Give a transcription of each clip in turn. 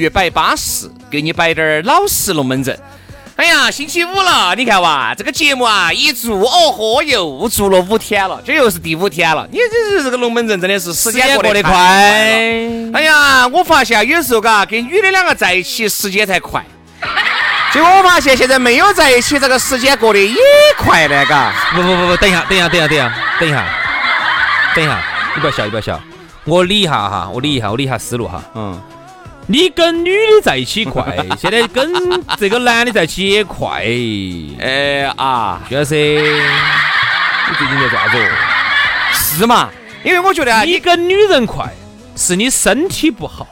洋芋摆巴适，给你摆点儿老实龙门阵。哎呀，星期五了，你看哇，这个节目啊一做，哦豁，又做了五天了，这又是第五天了。你这是这个龙门阵真的是时间过得快。哎呀，我发现有时候嘎，跟女的两个在一起时间才快。结果我发现现在没有在一起，这个时间过得也快呢，嘎。不不不不，等一下，等一下，等一下，等一下，等一下，等一下，你不要笑，你不要笑，我理一下哈，我理一下，我理一下思路哈，嗯。你跟女的在一起快，现在跟这个男的在一起也快。哎啊，徐老师，你最近在啥子？是嘛？因为我觉得啊，你跟女人快，是你身体不好；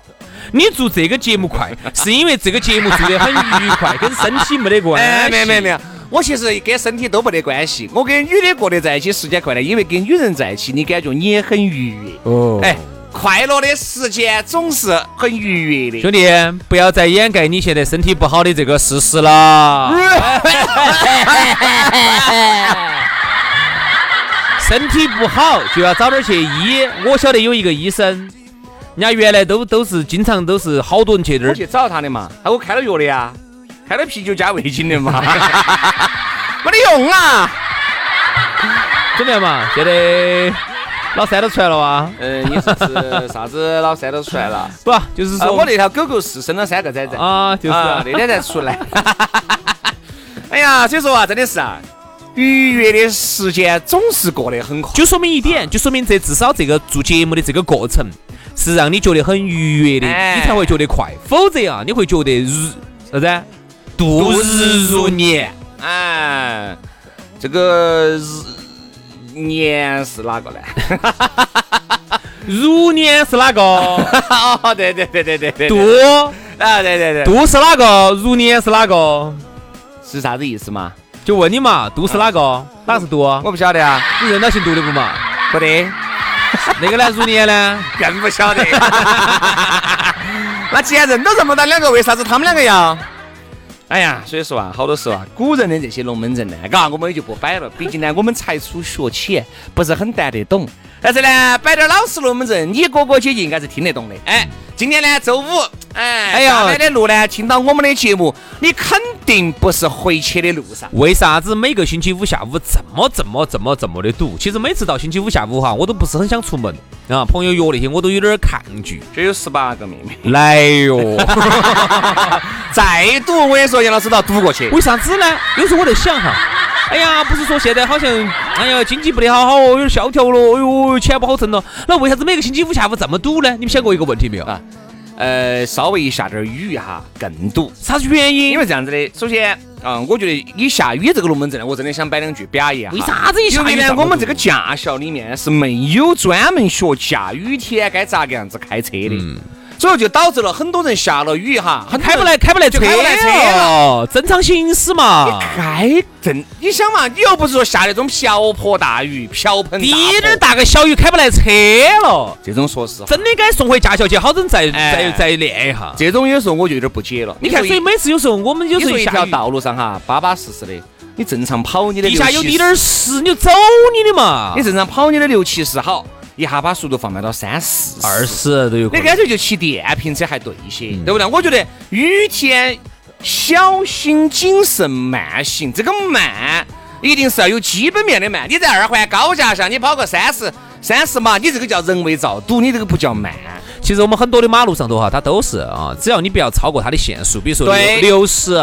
你做这个节目快，是因为这个节目做得很愉快，跟身体没得关系。没有没有没有，我其实跟身体都没得关系。我跟女的过得在一起时间快呢，因为跟女人在一起，你感觉你也很愉悦。哦，哎。快乐的时间总是很愉悦的，兄弟，不要再掩盖你现在身体不好的这个事实了。身体不好就要早点去医。我晓得有一个医生，人家原来都都是经常都是好多人去那儿去找他的嘛，他给我开了药的呀，开了啤酒加味精的嘛，没得用啊。怎么样嘛？现在。老三都出来了哇！嗯，你是指啥子？老三都出来了？不，就是说我那条狗狗是生了三个崽崽啊，就是那天才出来。哎呀，所以说啊，真的是啊，愉悦的时间总是过得很快。就说明一点，就说明这至少这个做节目的这个过程是让你觉得很愉悦的，你才会觉得快。否则啊，你会觉得如啥子？度日如年。哎，这个日。年是哪个呢？如年是哪个？哦，对对对对对对。度啊，对对对。度是哪个？如年是哪个？是啥子意思嘛？就问你嘛，度是哪个？哪个是度？我不晓得啊。你认到姓杜的不嘛？不得。那个呢？如年呢？更不晓得。那既然认都认不到两个，为啥子他们两个要？哎呀，所以说啊，好多时候啊，古人的这些龙门阵呢，嘎，我们也就不摆了。毕竟呢，我们才初学浅，不是很谈得懂。但是呢，摆点老实龙门阵，你哥哥姐姐应该是听得懂的。哎，今天呢，周五，哎，哎呀，来的路呢，听到我们的节目，你肯定不是回去的路上。为啥子每个星期五下午这么这么这么这么的堵？其实每次到星期五下午哈，我都不是很想出门啊。朋友约那些，我都有点抗拒。这有十八个妹妹来哟，再堵，我跟你说，杨老师都要堵过去。为啥子呢？有时候我在想哈。哎呀，不是说现在好像，哎呀，经济不得好好哦，有点萧条了，哎呦，钱不好挣了。那为啥子每个星期五下午这么堵呢？你们想过一个问题没有啊？呃，稍微一下点雨哈，更堵。啥子原因？因为这样子的，首先，嗯，我觉得一下雨这个龙门阵呢，我真的想摆两句表扬。为啥子一下雨？呢，我们这个驾校里面是没有专门学下雨天该咋个样子开车的。所以就导致了很多人下了雨哈，很开不来，开不来车，开不来车了，正常行驶嘛。该正，你想嘛，你又不是说下那种瓢泼大雨、瓢盆滴点大个小雨开不来车了，这种说实话，真的该送回驾校去，好生再再再练一下。这种有时候我就有点不解了。你看，所以每次有时候我们有时候一条道路上哈，巴巴适适的，你正常跑你的地下有滴点湿，你就走你的嘛。你正常跑你的六七十好。一下把速度放慢到三四、二十都有，你干脆就骑电瓶车还对一些，对不对？我觉得雨天小心谨慎慢行，这个慢一定是要有基本面的慢。你在二环高架上，你跑个三十三十码，你这个叫人为造堵，你这个不叫慢。其实我们很多的马路上头哈，它都是啊，只要你不要超过它的限速，比如说六十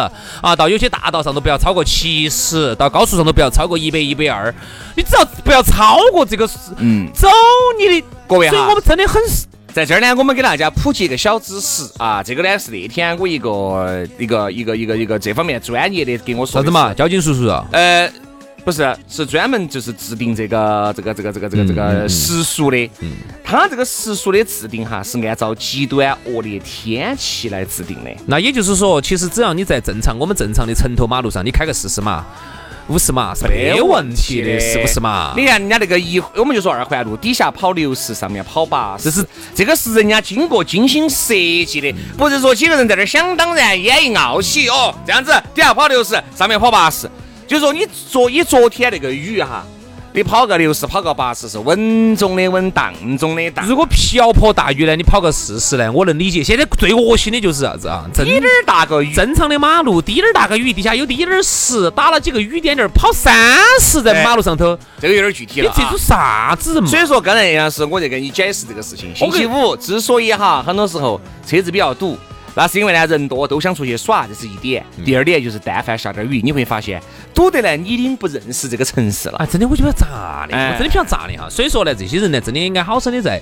啊，到有些大道上都不要超过七十，到高速上都不要超过一百一百二，你只要不要超过这个，嗯，走你的各位哈，所以我们真的很在这儿呢，我们给大家普及一个小知识啊，这个呢是那天我一个一个一个一个一个这方面专业的给我说啥子嘛，交警叔叔啊，呃。不是，是专门就是制定这个这个这个这个这个这个时速的。嗯。它这个时速的制定哈，是按照极端恶劣天气来制定的。那也就是说，其实只要你在正常我们正常的城头马路上，你开个四十码、五十码是没问题的，是不是嘛？你看人家那个一，我们就说二环路底下跑六十，上面跑八十，这是这个是人家经过精心设计的，不是说几个人在那想当然、烟一傲起哦，这样子底下跑六十，上面跑八十。就说你昨以昨天那个雨哈，你跑个六十，跑个八十是稳中的稳当中的当。如果瓢泼大雨呢，你跑个四十呢，我能理解。现在最恶心的就是啥子啊？滴点儿大个雨，正常的马路，滴点儿大个雨，底下有滴点儿湿，打了几个雨点点儿，跑三十在马路上头，这个有点具体了。你这种啥子人嘛？所以说刚才杨老师我在跟你解释这个事情。星期五之所以哈，很多时候车子比较堵。那是因为呢，人多都想出去耍，这是一点。第二点就是，但凡下点雨，你会发现堵得来，你已经不认识这个城市了。啊，真的，我就要炸的，我真的比较炸的哈。所以说呢，这些人呢，真的应该好生的在。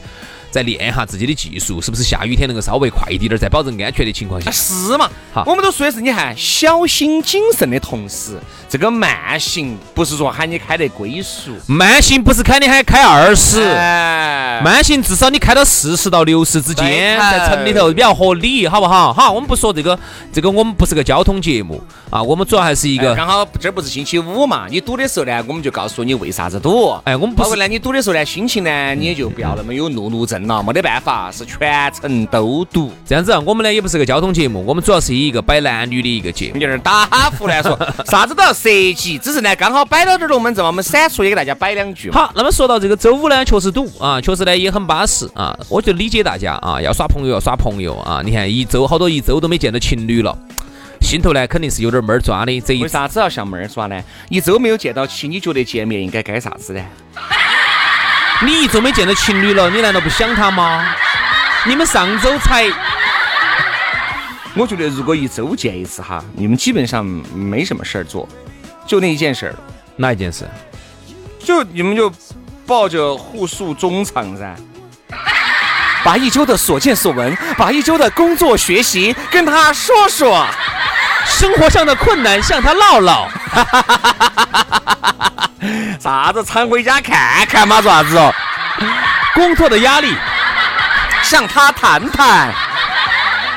再练一下自己的技术，是不是下雨天能够稍微快一点，在保证安全的情况下？是嘛？好，我们都说的是，你看小心谨慎的同时，这个慢行不是说喊你开得龟速，慢行不是喊你喊开二十，慢行至少你开到四十到六十之间，在城里头比较合理，好不好？好，我们不说这个，这个我们不是个交通节目啊，我们主要还是一个。刚好这不是星期五嘛？你堵的时候呢，我们就告诉你为啥子堵。哎，我们不是呢，你堵的时候呢，心情呢，你也就不要那么有怒怒症。那没得办法，是全程都堵。这样子，我们呢也不是个交通节目，我们主要是以一个摆男女的一个节目。有点打胡乱说，啥子都要涉及，只是呢刚好摆到这龙门阵，我们闪出也给大家摆两句。好，那么说到这个周五呢，确实堵啊，确实呢也很巴适啊。我就理解大家啊，要耍朋友要耍朋友啊。你看一周好多一周都没见到情侣了，心头呢肯定是有点闷儿抓的。这一为啥子要像闷儿耍呢？一周没有见到起，你觉得见面应该该啥子呢？你一周没见到情侣了，你难道不想他吗？你们上周才……我觉得如果一周见一次哈，你们基本上没什么事儿做，就那一件事儿。哪一件事？就你们就抱着互诉衷肠噻，把一周的所见所闻，把一周的工作学习跟他说说，生活上的困难向他唠唠。啥子常回家看看嘛？做啥子哦？工作的压力，向他谈谈。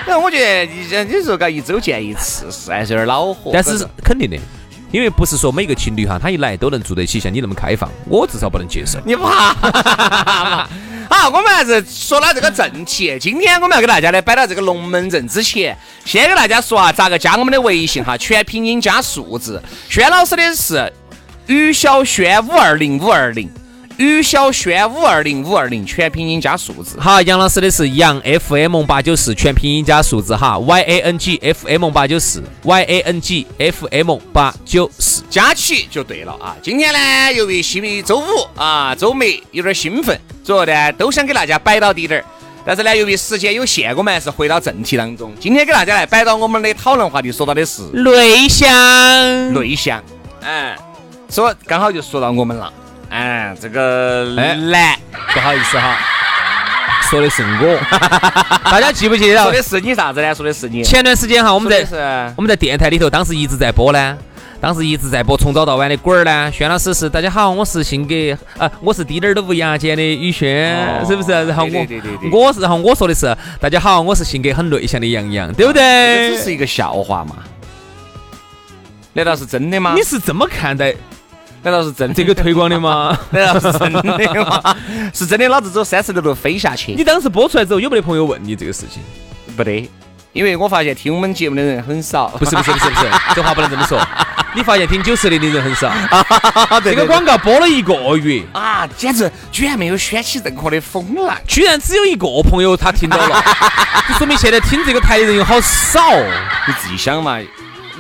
那我觉得你你说个一周见一次是还是有点恼火。但是肯定的，因为不是说每个情侣哈，他一来都能住得起像你那么开放，我至少不能接受。你怕？好，我们还是说到这个正题。今天我们要给大家呢摆到这个龙门阵之前，先给大家说啊，咋个加我们的微信哈？全拼音加数字。轩老师的是。于小轩五二零五二零，于小轩五二零五二零，全拼音加数字。好，杨老师的是杨 FM 八九四，全拼音加数字哈，Y A N G F M 八九四，Y A N G F M 八九四，加起就对了啊。今天呢，由于是周五啊，周末有点兴奋，主要呢都想给大家摆到底点儿。但是呢，由于时间有限，我们还是回到正题当中。今天给大家来摆到我们的讨论话题，说到的是内向，内向，嗯。说刚好就说到我们了，哎，这个男，不好意思哈，说的是我，大家记不记得？说的是你啥子呢？说的是你。前段时间哈，我们在我们在电台里头，当时一直在播呢，当时一直在播从早到晚的滚儿呢。轩老师是大家好，我是性格啊，我是滴点儿都不牙尖的宇轩，是不是？然后我我是然后我说的是大家好，我是性格很内向的杨洋，对不对？这只是一个笑话嘛？难道是真的吗？你是这么看待？难道是真这个推广的吗？难道是真的吗？是真的，老子走三十六路飞下去。你当时播出来之后，有没得朋友问你这个事情？不得，因为我发现听我们节目的人很少。不是不是不是不是，这话不能这么说。你发现听九十零的人很少。这个广告播了一个月啊，简直居然没有掀起任何的风浪，居然只有一个朋友他听到了，就说明现在听这个台的人有好少。你自己想嘛。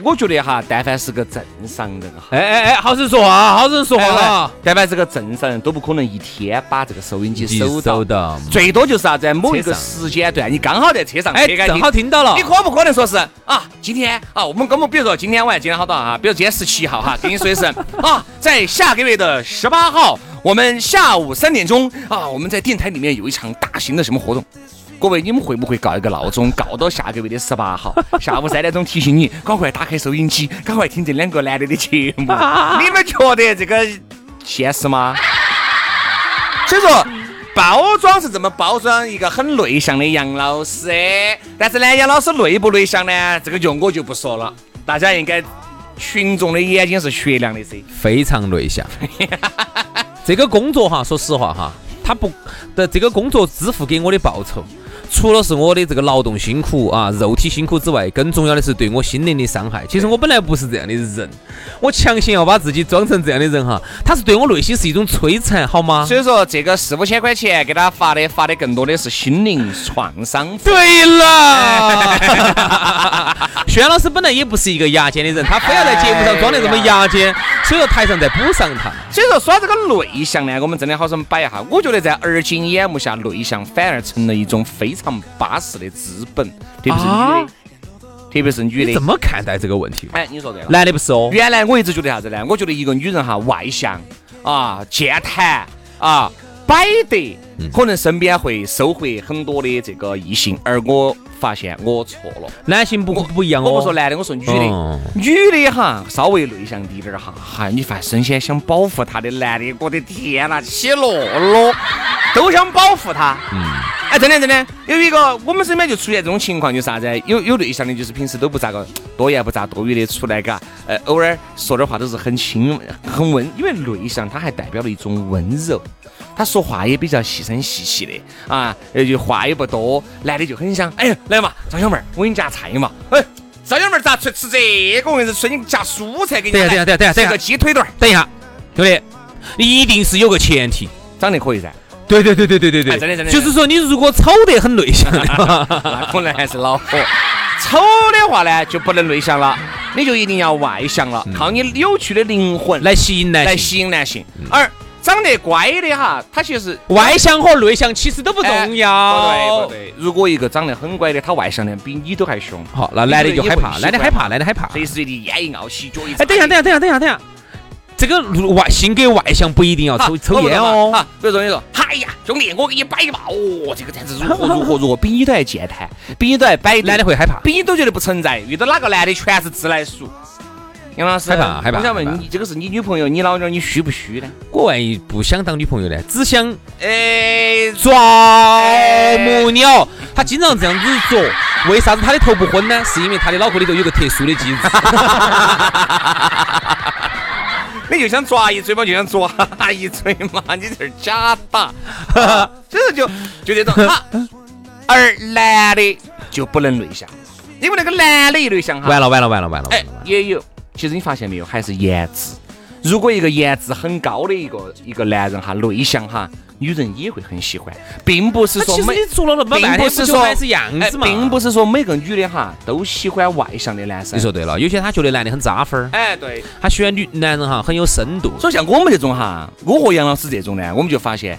我觉得哈，但凡是个正常人哈，哎哎哎，好生说话，好生说话。但凡是个正常人都不可能一天把这个收音机收到，最多就是啥，在某一个时间段，你刚好在车上，哎，正好听到了。你可不可能说是啊？今天啊，我们我们比如说今天晚，今天好多啊，比如今天十七号哈，跟你说的是啊，在下个月的十八号，我们下午三点钟啊，我们在电台里面有一场大型的什么活动。各位，你们会不会告一个闹钟，告到下个月的十八号下午三点钟提醒你，赶快打开收音机，赶快听这两个男的的节目？你们觉得这个现实吗？所以说，包装是这么包装一个很内向的杨老师，但是呢，杨老师内不内向呢？这个就我就不说了，大家应该群众的眼睛是雪亮的噻，非常内向。这个工作哈，说实话哈，他不的这个工作支付给我的报酬。除了是我的这个劳动辛苦啊，肉体辛苦之外，更重要的是对我心灵的伤害。其实我本来不是这样的人，我强行要把自己装成这样的人哈，他是对我内心是一种摧残，好吗？所以说这个四五千块钱给他发的，发的更多的是心灵创伤。对了，轩老师本来也不是一个牙尖的人，他非要在节目上装的这么牙尖，所以说台上再补上他。所以说说这个内向呢，我们真的好生摆一下。我觉得在而今眼目下，内向反而成了一种非。非常巴适的资本，特别是女的，特别是女的，怎么看待这个问题？哎，你说对了。男的不是哦。原来我一直觉得啥子呢？我觉得一个女人哈，外向啊，健谈啊，摆得，可能身边会收获很多的这个异性。而我发现我错了。男性不不一样哦。我不说男的，我说女的。女的哈，稍微内向滴点儿哈，哈，你发现先想保护她的男的，我的天呐，起落落，都想保护她。嗯。哎，真的真的，有一个我们身边就出现这种情况，就是啥子？有有内向的，就是平时都不咋个多言不咋多语的出来，嘎，呃，偶尔说点话都是很轻很温，因为内向它还代表了一种温柔，他说话也比较细声细细的啊，呃，就话也不多，男的就很想，哎，来嘛，张小妹儿，我给你夹菜嘛，哎，张小妹儿咋吃吃这个？我跟你说，你夹蔬菜给你。等下等下等下等下，一个鸡腿段儿。等一下，对不对？一定是有个前提，长得可以噻。对对对对对对对，真的真的，就是说你如果丑得很内向，那可能还是恼火；丑的话呢，就不能内向了，你就一定要外向了，靠你有趣的灵魂来吸引男来吸引男性。而长得乖的哈，他其实外向和内向其实都不重要。不对不对，如果一个长得很乖的，他外向的比你都还凶，好，那男的就害怕，男的害怕，男的害怕，随时随地烟一熬，洗脚一哎，等一下等一下等一下等一下等一下。这个外性格外向不一定要抽抽烟哦。比如说你说，哎呀，兄弟，我给你摆一把，哦，这个简直如何如何 如何，比你都还健谈，比你都还摆，男的会害怕，比你都觉得不存在。遇到哪个男的全是自来熟。杨老师害怕害怕。我想问你，这个是你女朋友，你老娘你虚不虚呢？我万一不想当女朋友呢？只想哎抓母鸟。他经常这样子做，为啥子他的头不昏呢？是因为他的脑壳里头有个特殊的机制。你就想抓一嘴巴，就想抓一嘴嘛，你这是假打，所以就就这种。而男的就不能内向，因为那个男的一内向哈，完了完了完了完了。哎，也有，其实你发现没有，还是颜值。如果一个颜值很高的一个一个男人哈，内向哈。女人也会很喜欢，并不是说每，并不是说是样子嘛，并不是说每个女的哈都喜欢外向的男生。你说对了，有些她觉得男的很扎分儿，哎，对，她喜欢女男人哈很有深度。所以像我们这种哈，我和杨老师这种呢，我们就发现，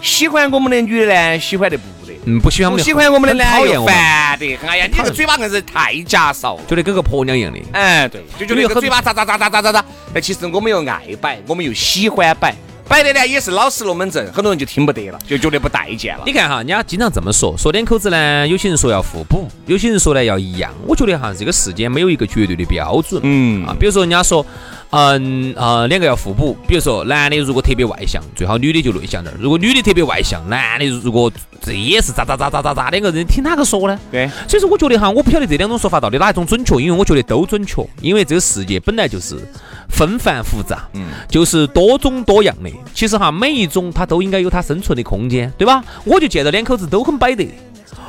喜欢我们的女的呢，喜欢的不得，嗯，不喜欢不喜欢我们的呢，又烦的。哎呀，你这个嘴巴硬是太假少，觉得跟个婆娘一样的。哎，对，就觉得这个嘴巴咋咋咋咋咋咋咋。哎，其实我们又爱摆，我们又喜欢摆。摆的呢也是老实龙门阵，很多人就听不得了，就觉得不待见了。你看哈，人家经常这么说，说两口子呢，有些人说要互补，有些人说呢要一样。我觉得哈，这个世间没有一个绝对的标准。嗯啊，比如说人家说，嗯啊，两个要互补。比如说男的如果特别外向，最好女的就内向点；如果女的特别外向，男的如果这也是咋咋咋咋咋咋，两个人听哪个说呢？对。所以说，我觉得哈，我不晓得这两种说法到底哪一种准确，因为我觉得都准确，因为这个世界本来就是。纷繁复杂，嗯，就是多种多样的。其实哈，每一种它都应该有它生存的空间，对吧？我就见到两口子都很摆得，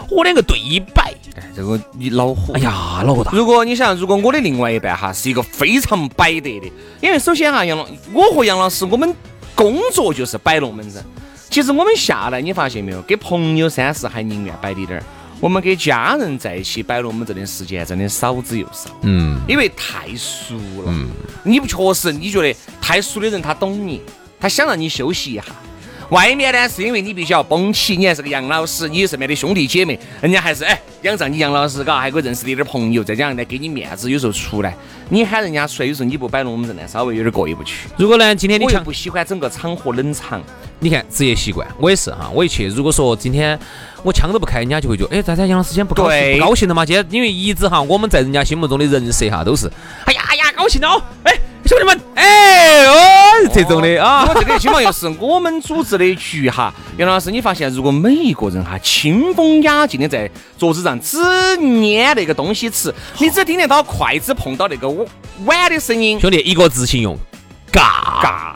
我两个对摆，哎，这个你恼火，哎呀，恼火大。如果你想，如果我的另外一半哈是一个非常摆得的，因为首先哈，杨老，我和杨老师，我们工作就是摆龙门阵。其实我们下来，你发现没有，给朋友三四还宁愿摆滴点儿。我们跟家人在一起摆龙门阵的时间真的少之又少，嗯，因为太熟了，嗯，你不确实你觉得太熟的人他懂你，他想让你休息一下。外面呢是因为你必须要绷起，你还是个杨老师，你身边的兄弟姐妹，人家还是哎仰仗你杨老师，嘎，还可以认识的点朋友，再加上呢给你面子，有时候出来你喊人家出来，有时候你不摆龙门阵呢，稍微有点过意不去。如果呢今天你又不喜欢整个场合冷场，你看职业习惯，我也是哈，我一去，如果说今天。我枪都不开，人家就会觉得，哎，大家杨老师今天不高兴，不高兴了嘛？今天因为一直哈，我们在人家心目中的人设哈，都是，哎呀哎呀，高兴了哦，哎，兄弟们，哎哦，这种的啊。我这个情况又是我们组织的局哈，杨老师，你发现如果每一个人哈，清风雅静的在桌子上只捏那个东西吃，你只听得到筷子碰到那个碗的声音。兄弟，一个字形容，尬尬。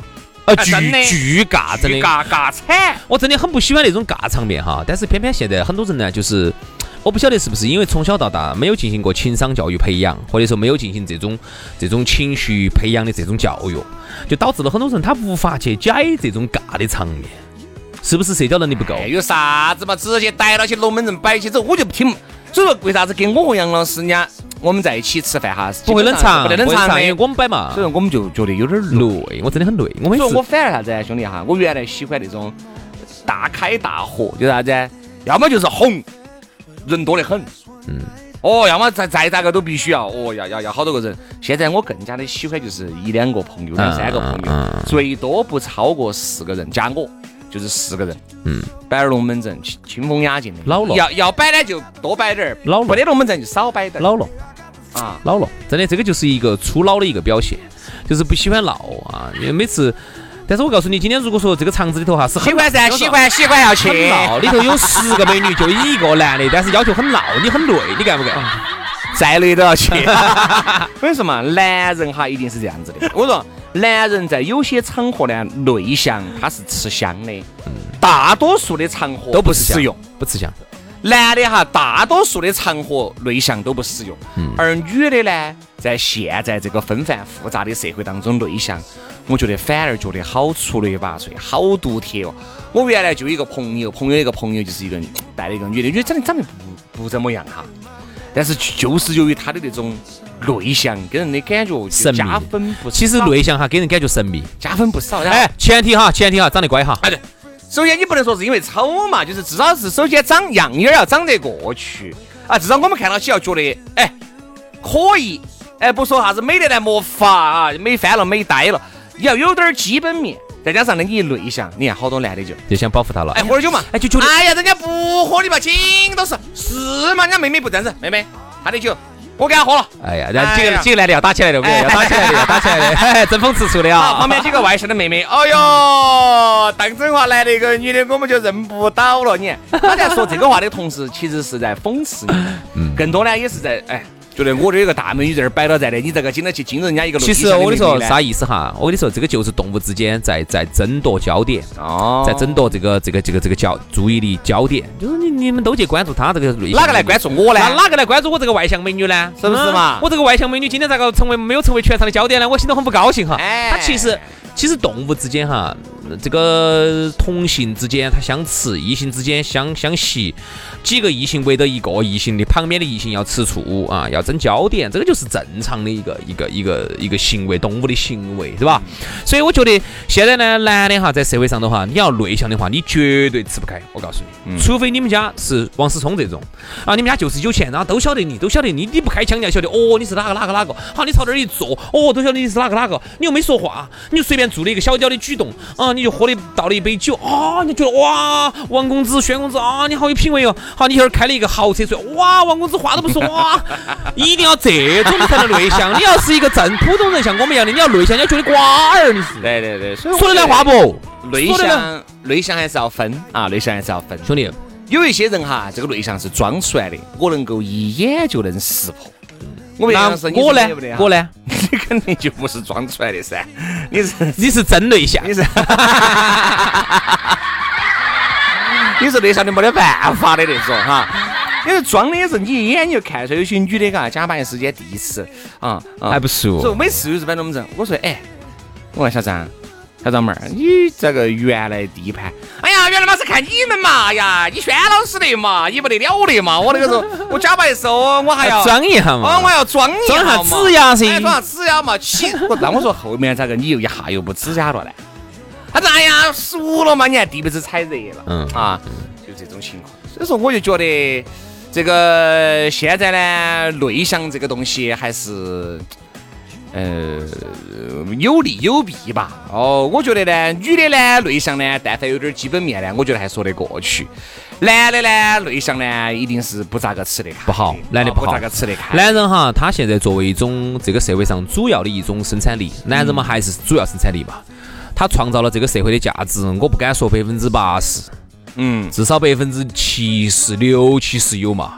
巨巨尬，真的尬尬惨！我真的很不喜欢那种尬场面哈，但是偏偏现在很多人呢，就是我不晓得是不是因为从小到大没有进行过情商教育培养，或者说没有进行这种这种情绪培养的这种教育，就导致了很多人他无法去解这种尬的场面，是不是社交能力不够？有啥子嘛，直接逮到起龙门阵摆起走，我就不听。所以说，为啥子跟我和杨老师家我们在一起吃饭哈，不会冷场，不得冷场，因为我们摆嘛。所以说，我们就觉得有点累，我真的很累。我们说，我反而啥子兄弟哈，我原来喜欢那种大开大合，就啥子，要么就是哄，人多得很，嗯，哦，要么再再咋个都必须要，哦，要要要好多个人。现在我更加的喜欢就是一两个朋友，两三个朋友，最多不超过四个人，加我。就是四个人，嗯，摆点龙门阵，清清风雅静的。老了，要要摆呢就多摆点儿，老了。没得龙门阵就少摆点。老了，啊，老了，真的，这个就是一个初老的一个表现，就是不喜欢闹啊。因为每次，但是我告诉你，今天如果说这个场子里头哈是喜欢噻，喜欢喜欢要去闹，里头有十个美女，就一个男的，但是要求很闹，你很累，你干不干？再累都要去。我跟你说嘛，男人哈一定是这样子的。我说。男人在有些场合呢，内向他是吃香的，大多数的场合都不实用，不吃香。男的哈，大多数的场合内向都不实用，而女的呢，在现在这个纷繁复杂的社会当中，内向，我觉得反而觉得好出类拔萃，好独特哦。我原来就一个朋友，朋友一个朋友就是一个带了一个女的，女的长得长得不不怎么样哈。但是就是由于她的那种内向，给人的感觉加分不少。其实内向哈，给人感觉神秘，加分不少。哎，前提哈，前提哈，长得乖哈。哎对，首先你不能说是因为丑嘛，就是至少是首先长样儿要长得过去啊，至少我们看到起要觉得哎可以，哎不说啥子美得来没法啊，美翻了美呆了，你要有点基本面。再加上呢，你内向，你看好多男的就就想保护她了。哎，喝点酒嘛，哎就觉得，哎呀，人家不喝你嘛，紧都是是嘛，人家妹妹不这样子，妹妹，她的酒我给她喝了。哎呀，然后几个几个男的要打起来了，要打起来的，要打起来的，争风吃醋的啊。旁边几个外向的妹妹，哎呦，当真话来了一个女的，我们就认不到了。你看，他在说这个话的同时，其实是在讽刺你，嗯，更多呢也是在哎。觉得我这有个大美女在这儿摆到在的，你这个经得去惊人家一个。其实我跟你说啥意思哈？我跟你说，这个就是动物之间在在争夺焦点，哦，在争夺这个这个这个这个焦注意力焦点，就是你你们都去关注他这个内哪个来关注我呢？那哪个来关注我这个外向美女呢？是不是嘛？我这个外向美女今天咋个成为没有成为全场的焦点呢？我心头很不高兴哈。哎，他其实其实动物之间哈。这个同性之间它相斥，异性之间相相吸，几个异性围着一个异性的旁边的异性要吃醋啊，要争焦点，这个就是正常的一个一个一个一个行为，动物的行为是吧？所以我觉得现在呢，男的哈在社会上的话，你要内向的话，你绝对吃不开。我告诉你，除非你们家是王思聪这种啊，你们家就是有钱，然后都晓得你，都晓得你，你不开腔，你要晓得哦，你是哪个哪个哪个，好，你朝这儿一坐，哦，都晓得你是哪个哪个，你又没说话，你就随便做了一个小小的举动啊。你就喝的倒了一杯酒啊，你觉得哇，王公子、轩公子啊，你好有品味哦。好，你一会儿开了一个豪车出来，哇，王公子话都不说哇，一定要这种才能内向。你要是一个正普通人，像我们一样的，你要内向，你要觉得瓜儿，你是。对对对，说得来话不？内向内向还是要分啊，内向还是要分。兄弟，有一些人哈，这个内向是装出来的，我能够一眼就能识破。我我呢，我呢，你肯定就不是装出来的噻，你是你是真内向，你是 你是内向的没得办法的那种哈，你是装的也是你一眼就看出来，有些女的嘎，假扮时间第一次啊，还不熟，说每次就是摆龙门阵，我说哎，我问小张。小张妹儿，你这个原来第一盘，哎呀，原来嘛是看你们嘛，哎呀，你轩老师的嘛，你不得了的嘛，我那个时候 我假扮的时候，我还要装一下嘛，哦，我要装一下嘛，装下指甲噻，装下指甲嘛，起，那我说后面咋个你又一下又不指甲了呢？他说哎呀，熟了嘛，你看地被子踩热了，嗯。啊，就这种情况，所以说我就觉得这个现在呢，内向这个东西还是。呃，有利有弊吧。哦，我觉得呢，女的呢内向呢，但凡有点基本面呢，我觉得还说得过去。男的呢内向呢，一定是不咋个吃得开，不好，男的不咋个吃得开。男人哈，他现在作为一种这个社会上主要的一种生产力，男人嘛还是主要生产力嘛。他创造了这个社会的价值，我不敢说百分之八十，嗯，至少百分之七十六七十有嘛。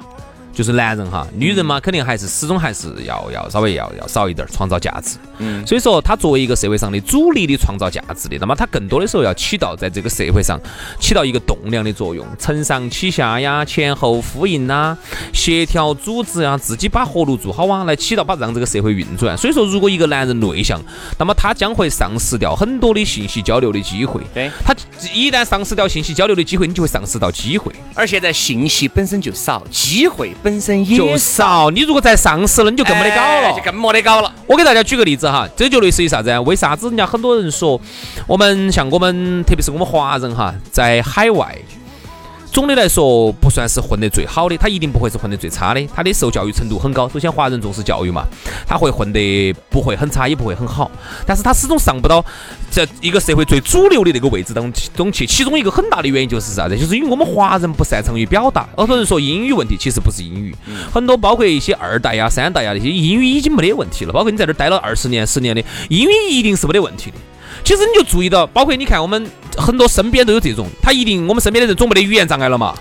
就是男人哈，女人嘛，肯定还是始终还是要要稍微要要少一点创造价值。嗯，所以说他作为一个社会上的主力的创造价值的，那么他更多的时候要起到在这个社会上起到一个栋梁的作用，承上启下呀，前后呼应呐，协调组织啊，自己把活路做好啊，来起到把让这个社会运转。所以说，如果一个男人内向，那么他将会丧失掉很多的信息交流的机会。对，他一旦丧失掉信息交流的机会，你就会丧失到机会。而现在信息本身就少，机会。本身也少，你如果再上市了，你就更没得搞了，就更没得搞了。我给大家举个例子哈，这就类似于啥子？为啥子人家很多人说，我们像我们，特别是我们华人哈，在海外。总的来说，不算是混得最好的，他一定不会是混得最差的。他的受教育程度很高。首先，华人重视教育嘛，他会混得不会很差，也不会很好。但是他始终上不到这一个社会最主流的那个位置当中去。其中一个很大的原因就是啥子？就是因为我们华人不擅长于表达。很多人说英语问题，其实不是英语，很多包括一些二代呀、三代呀那些英语已经没得问题了。包括你在这儿待了二十年、十年的，英语一定是没得问题的。其实你就注意到，包括你看我们很多身边都有这种，他一定我们身边的人总没得语言障碍了嘛？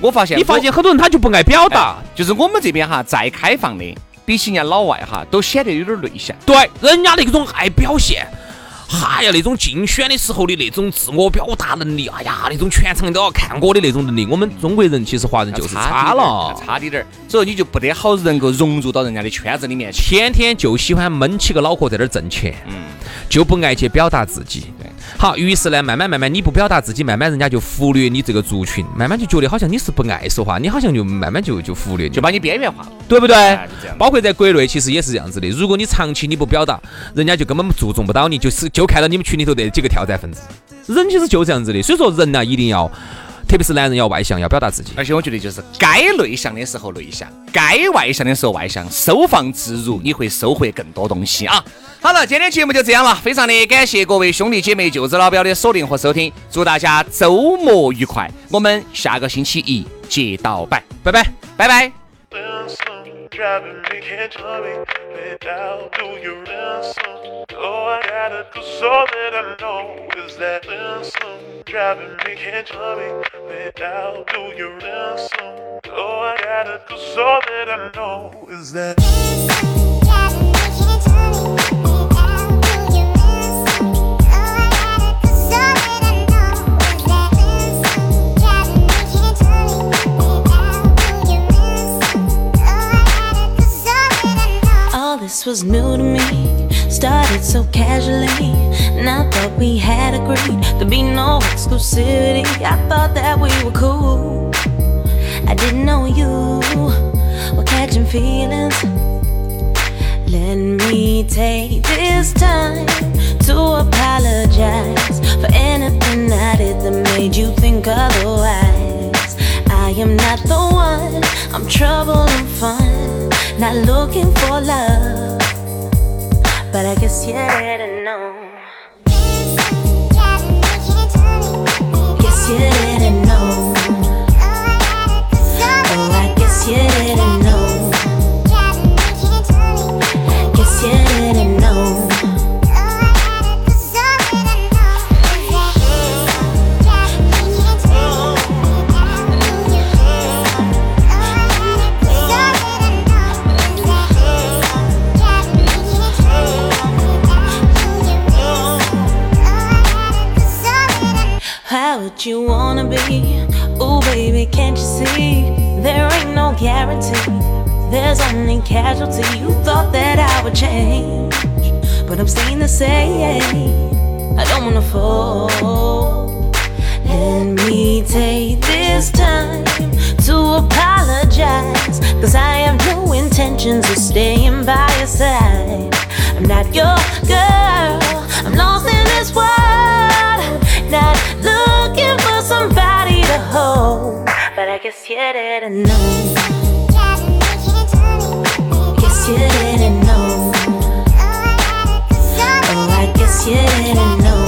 我发现，你发现很多人他就不爱表达，就是我们这边哈再开放的，比起人家老外哈都显得有点内向。对，人家那种爱表现。哎呀，那种竞选的时候的那种自我表达能力，哎呀，那种全场都要看我的那种能力，我们中国人其实华人就是差了，差滴点儿，所以你就不得好能够融入到人家的圈子里面去，天天就喜欢闷起个脑壳在那儿挣钱，嗯，就不爱去表达自己。好，于是呢，慢慢慢慢你不表达自己，慢慢人家就忽略你这个族群，慢慢就觉得好像你是不爱说话，你好像就慢慢就就忽略，就把你边缘化了，对不对？包括在国内其实也是这样子的，如果你长期你不表达，人家就根本注重不到你，就是就看到你们群里头的几个跳蚤分子，人其实就这样子的。所以说人呢，一定要。特别是男人要外向，要表达自己。而且我觉得就是该内向的时候内向，该外向的时候外向，收放自如，你会收获更多东西啊！好了，今天节目就这样了，非常的感谢各位兄弟姐妹、舅子老表的锁定和收听，祝大家周末愉快，我们下个星期一接到拜，拜拜，拜拜。Driving me, can't tell me without do you ransom? Oh, I gotta do so that I know is that ransom driving me, can't tell me without do you ransom? Oh, I gotta do so that I know is that. Was new to me. Started so casually, and I thought we had agreed to be no exclusivity. I thought that we were cool. I didn't know you were catching feelings. Let me take this time not looking for love, but I guess you didn't know. Ooh, baby, can't you see? There ain't no guarantee. There's only casualty. You thought that I would change, but I'm staying the same. I don't wanna fall. Let me take this time to apologize. Cause I have no intentions of staying by your side. I'm not your girl, I'm lost in this world. Not looking quisiera no. Quisiera know. Oh, I oh, quisiera no.